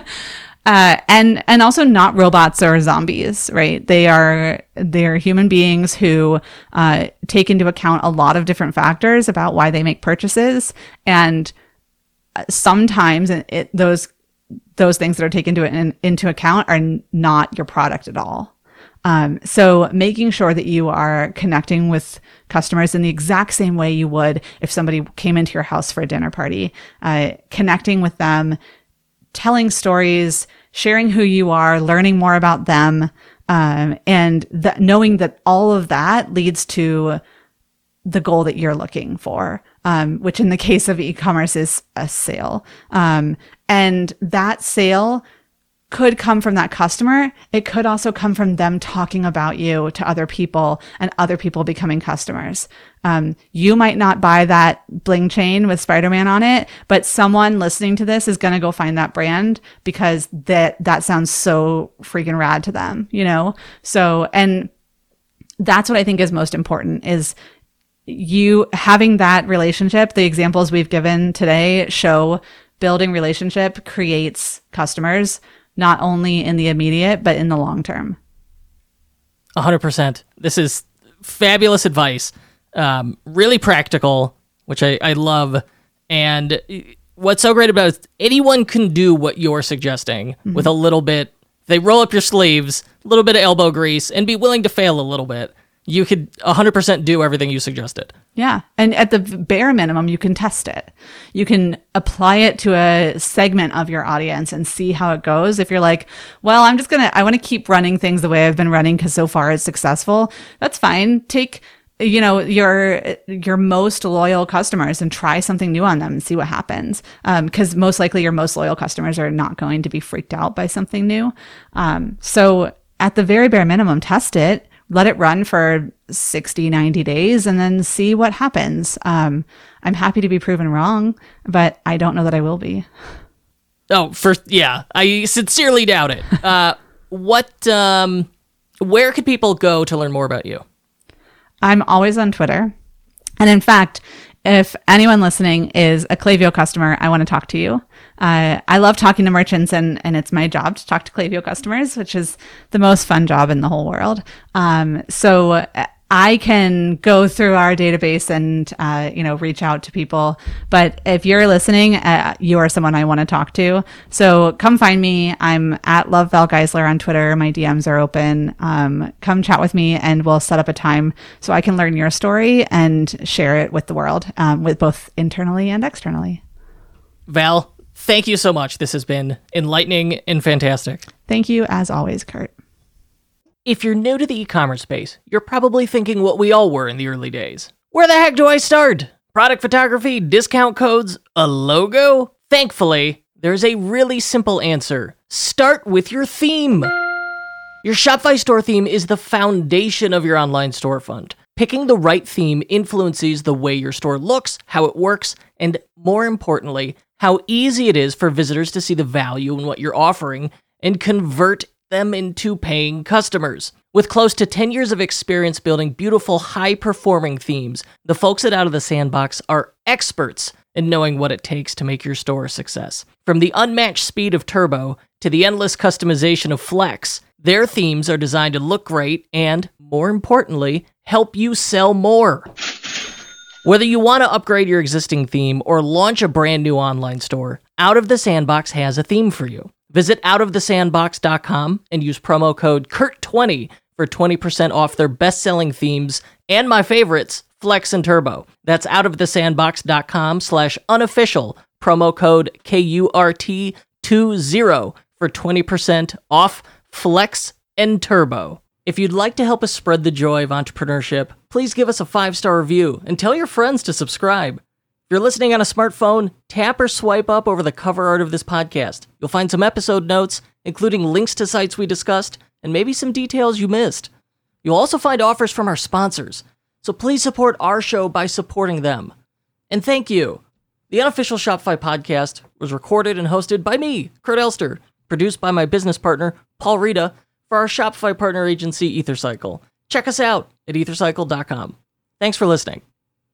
<laughs> uh, and and also not robots or zombies, right? They are they are human beings who uh, take into account a lot of different factors about why they make purchases, and uh, sometimes it, those those things that are taken into in, into account are not your product at all. Um, so making sure that you are connecting with customers in the exact same way you would if somebody came into your house for a dinner party, uh, connecting with them, telling stories, sharing who you are, learning more about them, um, and knowing that all of that leads to the goal that you're looking for, um, which in the case of e-commerce is a sale. Um, and that sale could come from that customer. It could also come from them talking about you to other people and other people becoming customers. Um, you might not buy that bling chain with Spider-Man on it, but someone listening to this is going to go find that brand because that, that sounds so freaking rad to them, you know? So, and that's what I think is most important is you having that relationship. The examples we've given today show building relationship creates customers, not only in the immediate, but in the long term. 100%. This is fabulous advice. Um, really practical, which I, I love. And what's so great about it is anyone can do what you're suggesting with a little bit. They roll up your sleeves, a little bit of elbow grease, and be willing to fail a little bit. You could 100% do everything you suggested. Yeah. And at the bare minimum, you can test it. You can apply it to a segment of your audience and see how it goes. If you're like, well, I'm just going to, I want to keep running things the way I've been running because so far it's successful. That's fine. Take, you know, your, your most loyal customers and try something new on them and see what happens. Um, cause most likely your most loyal customers are not going to be freaked out by something new. Um, so at the very bare minimum, test it let it run for 60, 90 days and then see what happens. Um, I'm happy to be proven wrong, but I don't know that I will be. Oh, first, yeah, I sincerely doubt it. Uh, what, um, where could people go to learn more about you? I'm always on Twitter. And in fact, if anyone listening is a Klaviyo customer, I want to talk to you. Uh, I love talking to merchants, and and it's my job to talk to Klaviyo customers, which is the most fun job in the whole world. Um, so uh, I can go through our database and uh, you know reach out to people. But if you're listening, uh, you are someone I want to talk to. So come find me. I'm at Love Val Geisler on Twitter. My DMs are open. Um, come chat with me, and we'll set up a time so I can learn your story and share it with the world, um, with both internally and externally. Val, thank you so much. This has been enlightening and fantastic. Thank you as always, Kurt. If you're new to the e commerce space, you're probably thinking what we all were in the early days. Where the heck do I start? Product photography, discount codes, a logo? Thankfully, there's a really simple answer start with your theme. Your Shopify store theme is the foundation of your online storefront. Picking the right theme influences the way your store looks, how it works, and more importantly, how easy it is for visitors to see the value in what you're offering and convert them into paying customers. With close to 10 years of experience building beautiful, high performing themes, the folks at Out of the Sandbox are experts in knowing what it takes to make your store a success. From the unmatched speed of Turbo to the endless customization of Flex, their themes are designed to look great and, more importantly, help you sell more. Whether you want to upgrade your existing theme or launch a brand new online store, Out of the Sandbox has a theme for you. Visit outofthesandbox.com and use promo code KURT20 for 20% off their best selling themes and my favorites, Flex and Turbo. That's outofthesandbox.com slash unofficial, promo code KURT20 for 20% off Flex and Turbo. If you'd like to help us spread the joy of entrepreneurship, please give us a five star review and tell your friends to subscribe. If you're listening on a smartphone, tap or swipe up over the cover art of this podcast. You'll find some episode notes, including links to sites we discussed, and maybe some details you missed. You'll also find offers from our sponsors, so please support our show by supporting them. And thank you. The unofficial Shopify podcast was recorded and hosted by me, Kurt Elster, produced by my business partner, Paul Reda, for our Shopify partner agency, EtherCycle. Check us out at ethercycle.com. Thanks for listening.